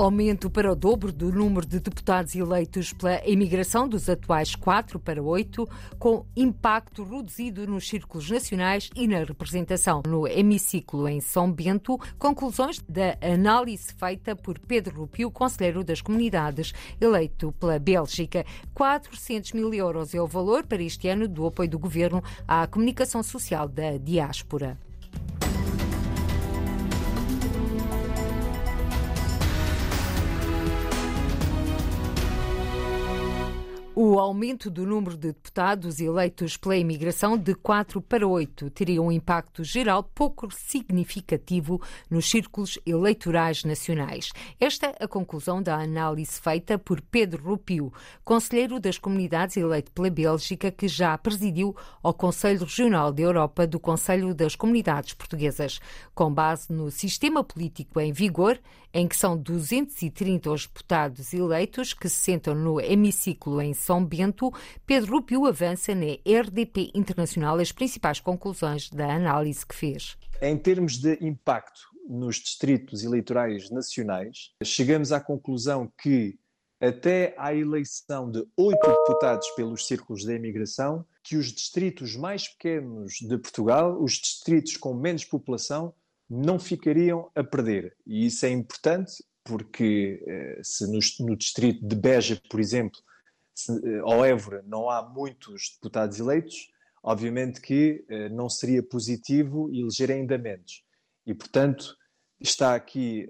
Aumento para o dobro do número de deputados eleitos pela imigração dos atuais 4 para 8, com impacto reduzido nos círculos nacionais e na representação. No hemiciclo em São Bento, conclusões da análise feita por Pedro Rupio, conselheiro das comunidades, eleito pela Bélgica. 400 mil euros é o valor para este ano do apoio do governo à comunicação social da diáspora. O aumento do número de deputados eleitos pela imigração de 4 para 8 teria um impacto geral pouco significativo nos círculos eleitorais nacionais. Esta é a conclusão da análise feita por Pedro Rupio, conselheiro das comunidades eleito pela Bélgica, que já presidiu ao Conselho Regional da Europa do Conselho das Comunidades Portuguesas. Com base no sistema político em vigor, em que são 230 os deputados eleitos que se sentam no hemiciclo em São Bento, Pedro Rupio avança na RDP Internacional as principais conclusões da análise que fez. Em termos de impacto nos distritos eleitorais nacionais, chegamos à conclusão que até à eleição de oito deputados pelos círculos da imigração, que os distritos mais pequenos de Portugal, os distritos com menos população, não ficariam a perder. E isso é importante porque eh, se no, no distrito de Beja, por exemplo, se, eh, ou Évora, não há muitos deputados eleitos, obviamente que eh, não seria positivo eleger ainda menos. E, portanto, está aqui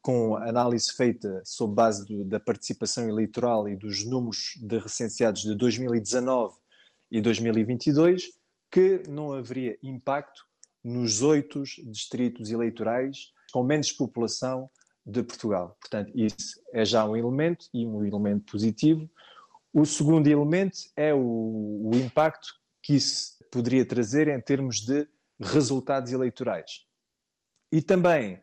com análise feita sob base do, da participação eleitoral e dos números de recenseados de 2019 e 2022 que não haveria impacto nos oito distritos eleitorais com menos população de Portugal. Portanto, isso é já um elemento e um elemento positivo. O segundo elemento é o, o impacto que isso poderia trazer em termos de resultados eleitorais. E também,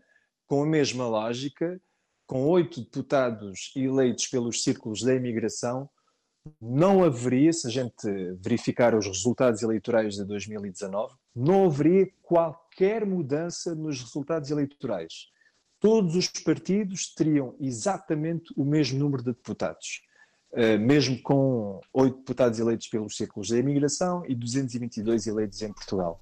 com a mesma lógica, com oito deputados eleitos pelos círculos da imigração, não haveria, se a gente verificar os resultados eleitorais de 2019, não haveria qualquer mudança nos resultados eleitorais. Todos os partidos teriam exatamente o mesmo número de deputados, eh, mesmo com oito deputados eleitos pelos círculos da imigração e 222 eleitos em Portugal.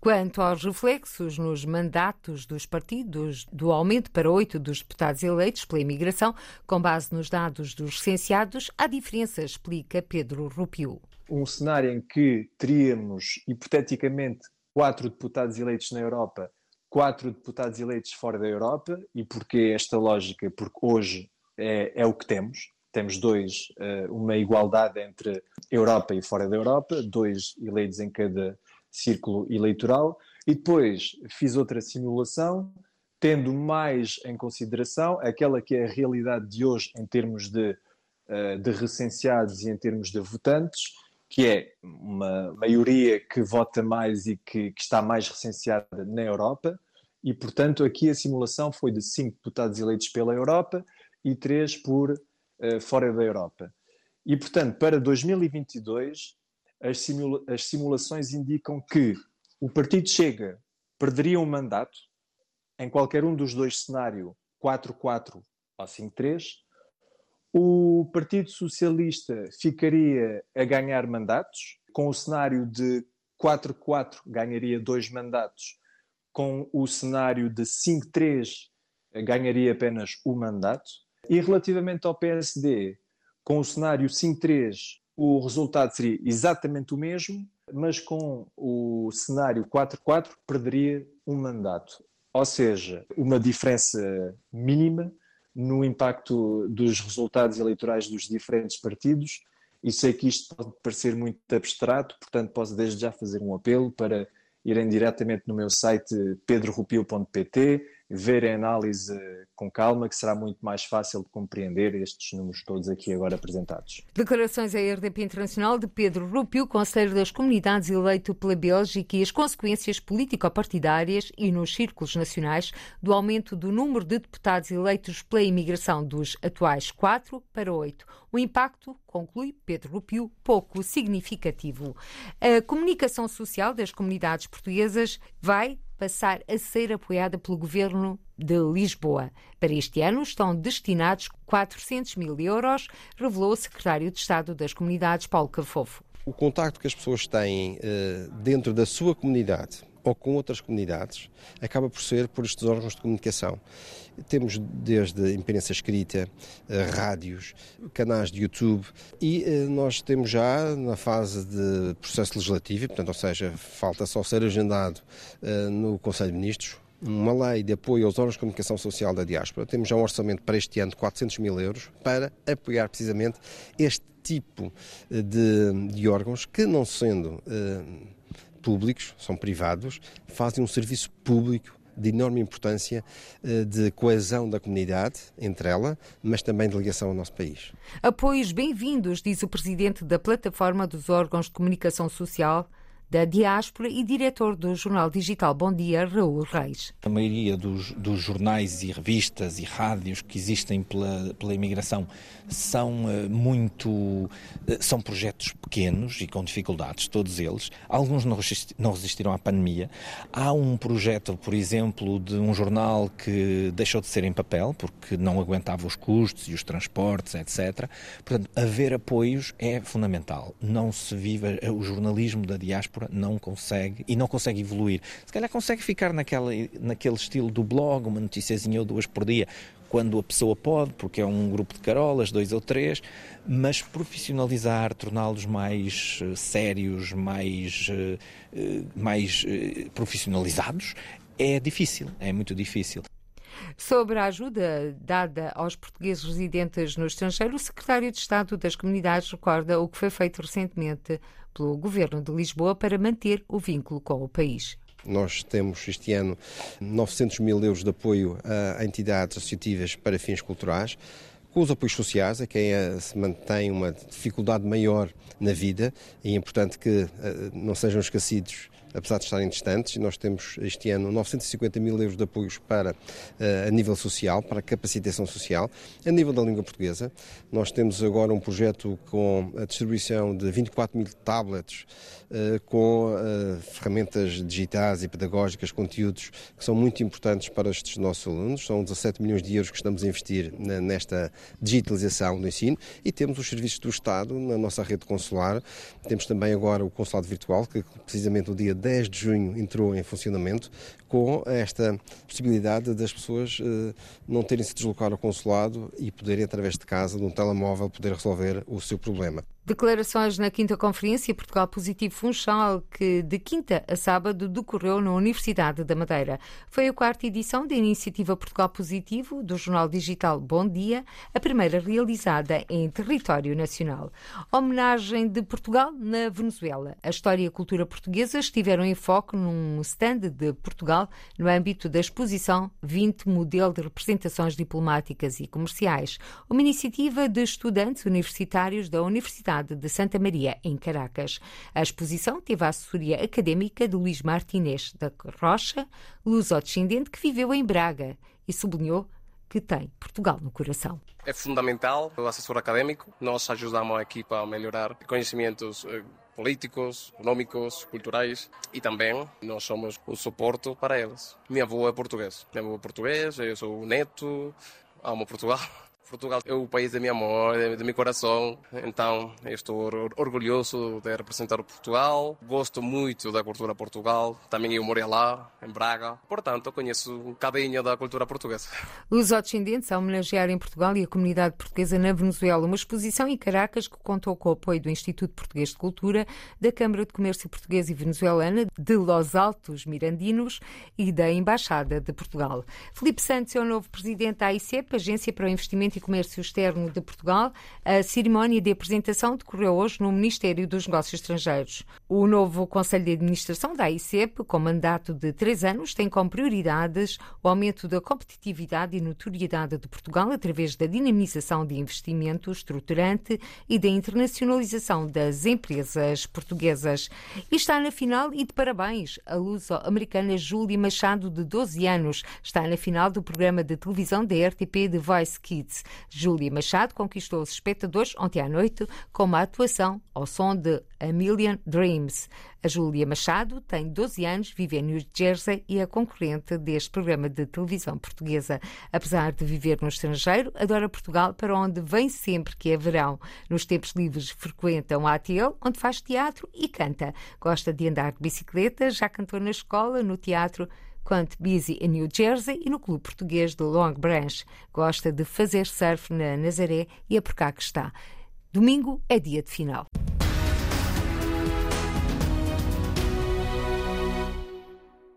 Quanto aos reflexos nos mandatos dos partidos do aumento para oito dos deputados eleitos pela imigração, com base nos dados dos licenciados, há diferença, explica Pedro Rupiu. Um cenário em que teríamos, hipoteticamente, quatro deputados eleitos na Europa, quatro deputados eleitos fora da Europa. E porquê esta lógica? Porque hoje é, é o que temos. Temos dois, eh, uma igualdade entre Europa e fora da Europa, dois eleitos em cada círculo eleitoral e depois fiz outra simulação, tendo mais em consideração aquela que é a realidade de hoje em termos de, eh, de recenseados e em termos de votantes, que é uma maioria que vota mais e que, que está mais recenseada na Europa, e portanto aqui a simulação foi de cinco deputados eleitos pela Europa e três por uh, fora da Europa. E portanto, para 2022 as, simula as simulações indicam que o Partido Chega perderia um mandato em qualquer um dos dois cenários, 4-4 ou 5-3. O Partido Socialista ficaria a ganhar mandatos, com o cenário de 4-4 ganharia dois mandatos, com o cenário de 5-3 ganharia apenas um mandato. E relativamente ao PSD, com o cenário 5-3 o resultado seria exatamente o mesmo, mas com o cenário 4-4 perderia um mandato. Ou seja, uma diferença mínima no impacto dos resultados eleitorais dos diferentes partidos. E sei que isto pode parecer muito abstrato, portanto, posso desde já fazer um apelo para irem diretamente no meu site pedrorupio.pt ver a análise com calma, que será muito mais fácil de compreender estes números todos aqui agora apresentados. Declarações à RDP Internacional de Pedro Rupio, Conselheiro das Comunidades eleito pela Bélgica e as consequências político-partidárias e nos círculos nacionais do aumento do número de deputados eleitos pela imigração dos atuais 4 para 8. O impacto, conclui Pedro Rupio, pouco significativo. A comunicação social das comunidades portuguesas vai passar a ser apoiada pelo governo de Lisboa. Para este ano estão destinados 400 mil euros, revelou o secretário de Estado das Comunidades, Paulo Cafofo. O contacto que as pessoas têm uh, dentro da sua comunidade ou com outras comunidades, acaba por ser por estes órgãos de comunicação. Temos desde imprensa escrita, eh, rádios, canais de YouTube e eh, nós temos já na fase de processo legislativo, portanto, ou seja, falta só ser agendado eh, no Conselho de Ministros uma lei de apoio aos órgãos de comunicação social da diáspora. Temos já um orçamento para este ano de 400 mil euros para apoiar precisamente este tipo de, de órgãos que, não sendo públicos, são privados, fazem um serviço público de enorme importância eh, de coesão da comunidade entre ela, mas também de ligação ao nosso país. Apoios bem-vindos, diz o presidente da Plataforma dos Órgãos de Comunicação Social, da diáspora e diretor do jornal digital Bom Dia, Raul Reis. A maioria dos, dos jornais e revistas e rádios que existem pela, pela imigração são uh, muito. Uh, são projetos pequenos e com dificuldades, todos eles. Alguns não, resisti não resistiram à pandemia. Há um projeto, por exemplo, de um jornal que deixou de ser em papel porque não aguentava os custos e os transportes, etc. Portanto, haver apoios é fundamental. Não se vive o jornalismo da diáspora não consegue e não consegue evoluir. Se calhar consegue ficar naquela, naquele estilo do blog, uma noticiazinha ou duas por dia, quando a pessoa pode, porque é um grupo de carolas, dois ou três, mas profissionalizar, torná-los mais uh, sérios, mais, uh, mais uh, profissionalizados, é difícil, é muito difícil. Sobre a ajuda dada aos portugueses residentes no estrangeiro, o secretário de Estado das Comunidades recorda o que foi feito recentemente pelo Governo de Lisboa para manter o vínculo com o país. Nós temos este ano 900 mil euros de apoio a entidades associativas para fins culturais com os apoios sociais a quem se mantém uma dificuldade maior na vida e é importante que eh, não sejam esquecidos apesar de estarem distantes, nós temos este ano 950 mil euros de apoios para, eh, a nível social, para a capacitação social, a nível da língua portuguesa. Nós temos agora um projeto com a distribuição de 24 mil tablets eh, com eh, ferramentas digitais e pedagógicas, conteúdos que são muito importantes para estes nossos alunos. São 17 milhões de euros que estamos a investir nesta digitalização do ensino e temos os serviços do Estado na nossa rede consular. Temos também agora o consulado virtual, que precisamente o dia 10 de junho entrou em funcionamento com esta possibilidade das pessoas eh, não terem se deslocar ao consulado e poderem, através de casa, de um telemóvel, poder resolver o seu problema. Declarações na quinta conferência Portugal Positivo Funchal, que de quinta a sábado decorreu na Universidade da Madeira. Foi a quarta edição da iniciativa Portugal Positivo do jornal digital Bom Dia, a primeira realizada em território nacional. Homenagem de Portugal na Venezuela. A história e a cultura portuguesa estiveram em foco num stand de Portugal no âmbito da exposição 20 Modelo de Representações Diplomáticas e Comerciais, uma iniciativa de estudantes universitários da Universidade de Santa Maria, em Caracas. A exposição teve a assessoria académica de Luís Martínez da Rocha, luso-descendente que viveu em Braga e sublinhou que tem Portugal no coração. É fundamental o assessor académico. Nós ajudamos a equipa a melhorar conhecimentos eh, políticos, económicos, culturais e também nós somos o suporte para eles. Minha avó é português, minha avó é português, eu sou neto, amo Portugal. Portugal é o país da minha amor, do meu coração, então estou orgulhoso de representar Portugal. Gosto muito da cultura Portugal, também eu morei lá, em Braga, portanto conheço um bocadinho da cultura portuguesa. Os descendentes a homenagear em Portugal e a comunidade portuguesa na Venezuela, uma exposição em Caracas que contou com o apoio do Instituto Português de Cultura, da Câmara de Comércio Portuguesa e Venezuelana, de Los Altos Mirandinos e da Embaixada de Portugal. Felipe Santos é o novo presidente da AICEP, Agência para o Investimento e Comércio Externo de Portugal. A cerimónia de apresentação decorreu hoje no Ministério dos Negócios Estrangeiros. O novo Conselho de Administração da AICEP, com mandato de três anos, tem como prioridades o aumento da competitividade e notoriedade de Portugal através da dinamização de investimento estruturante e da internacionalização das empresas portuguesas. E está na final e de parabéns. A luso-americana Júlia Machado, de 12 anos, está na final do programa de televisão da RTP The Voice Kids. Júlia Machado conquistou os espectadores ontem à noite com uma atuação ao som de A Million Dreams. A Júlia Machado tem 12 anos, vive em New Jersey e é concorrente deste programa de televisão portuguesa. Apesar de viver no estrangeiro, adora Portugal, para onde vem sempre que é verão. Nos tempos livres frequenta um ATL, onde faz teatro e canta. Gosta de andar de bicicleta, já cantou na escola, no teatro, Quant Busy em New Jersey e no Clube Português de Long Branch. Gosta de fazer surf na Nazaré e é por cá que está. Domingo é dia de final.